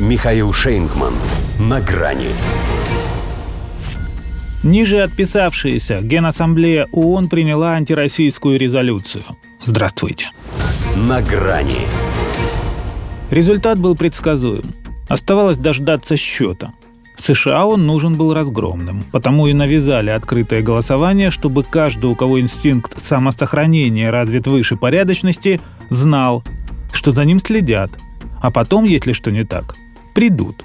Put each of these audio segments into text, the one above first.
Михаил Шейнгман. На грани. Ниже отписавшаяся Генассамблея ООН приняла антироссийскую резолюцию. Здравствуйте. На грани. Результат был предсказуем. Оставалось дождаться счета. США он нужен был разгромным, потому и навязали открытое голосование, чтобы каждый, у кого инстинкт самосохранения развит выше порядочности, знал, что за ним следят, а потом, если что не так, придут.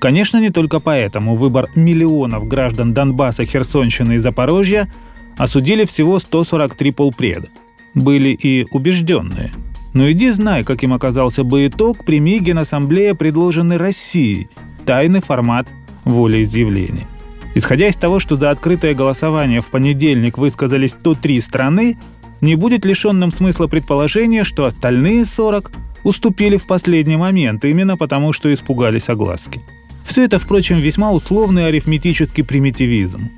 Конечно, не только поэтому выбор миллионов граждан Донбасса, Херсонщины и Запорожья осудили всего 143 полпреда. Были и убежденные. Но иди знай, каким оказался бы итог, прими Генассамблея, предложенный Россией. Тайный формат волеизъявления. Исходя из того, что за открытое голосование в понедельник высказались 103 страны, не будет лишенным смысла предположение, что остальные 40 уступили в последний момент именно потому, что испугались огласки. Все это, впрочем, весьма условный арифметический примитивизм.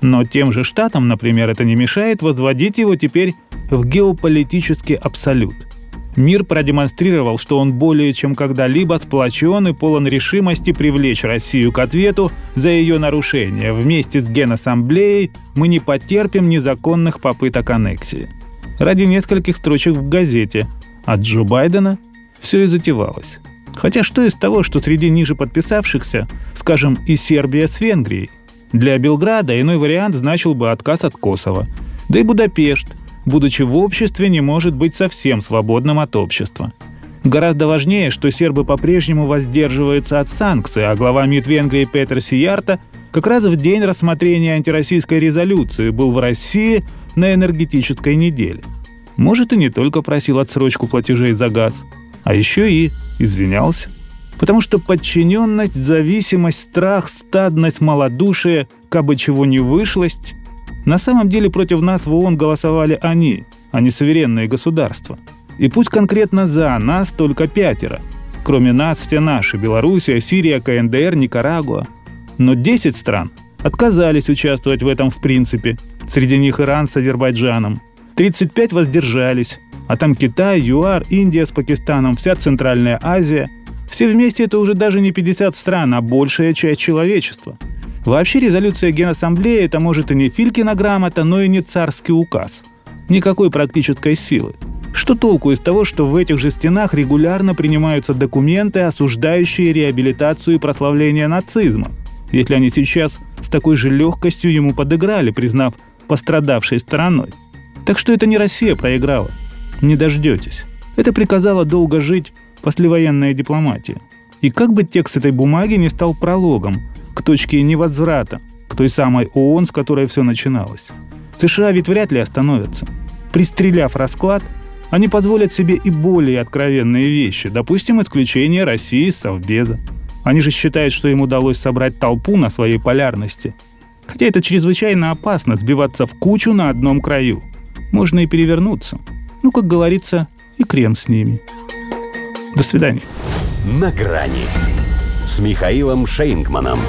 Но тем же штатам, например, это не мешает возводить его теперь в геополитический абсолют. Мир продемонстрировал, что он более чем когда-либо сплочен и полон решимости привлечь Россию к ответу за ее нарушение. Вместе с Генассамблеей мы не потерпим незаконных попыток аннексии. Ради нескольких строчек в газете от Джо Байдена все и затевалось. Хотя что из того, что среди ниже подписавшихся, скажем, и Сербия с Венгрией? Для Белграда иной вариант значил бы отказ от Косово. Да и Будапешт, будучи в обществе, не может быть совсем свободным от общества. Гораздо важнее, что сербы по-прежнему воздерживаются от санкций, а глава МИД Венгрии Петр Сиярта как раз в день рассмотрения антироссийской резолюции был в России на энергетической неделе. Может, и не только просил отсрочку платежей за газ – а еще и извинялся. Потому что подчиненность, зависимость, страх, стадность, малодушие, кабы чего не вышлость, на самом деле против нас в ООН голосовали они, а не суверенные государства. И пусть конкретно за нас только пятеро. Кроме нас все наши – Белоруссия, Сирия, КНДР, Никарагуа. Но 10 стран отказались участвовать в этом в принципе. Среди них Иран с Азербайджаном. 35 воздержались, а там Китай, ЮАР, Индия с Пакистаном, вся Центральная Азия. Все вместе это уже даже не 50 стран, а большая часть человечества. Вообще резолюция Генассамблеи – это может и не Филькина грамота, но и не царский указ. Никакой практической силы. Что толку из того, что в этих же стенах регулярно принимаются документы, осуждающие реабилитацию и прославление нацизма, если они сейчас с такой же легкостью ему подыграли, признав пострадавшей стороной? Так что это не Россия проиграла – не дождетесь. Это приказала долго жить послевоенная дипломатия. И как бы текст этой бумаги не стал прологом к точке невозврата, к той самой ООН, с которой все начиналось. США ведь вряд ли остановятся. Пристреляв расклад, они позволят себе и более откровенные вещи, допустим, исключение России из Совбеза. Они же считают, что им удалось собрать толпу на своей полярности. Хотя это чрезвычайно опасно сбиваться в кучу на одном краю. Можно и перевернуться – ну, как говорится, и крен с ними. До свидания. На грани с Михаилом Шейнгманом.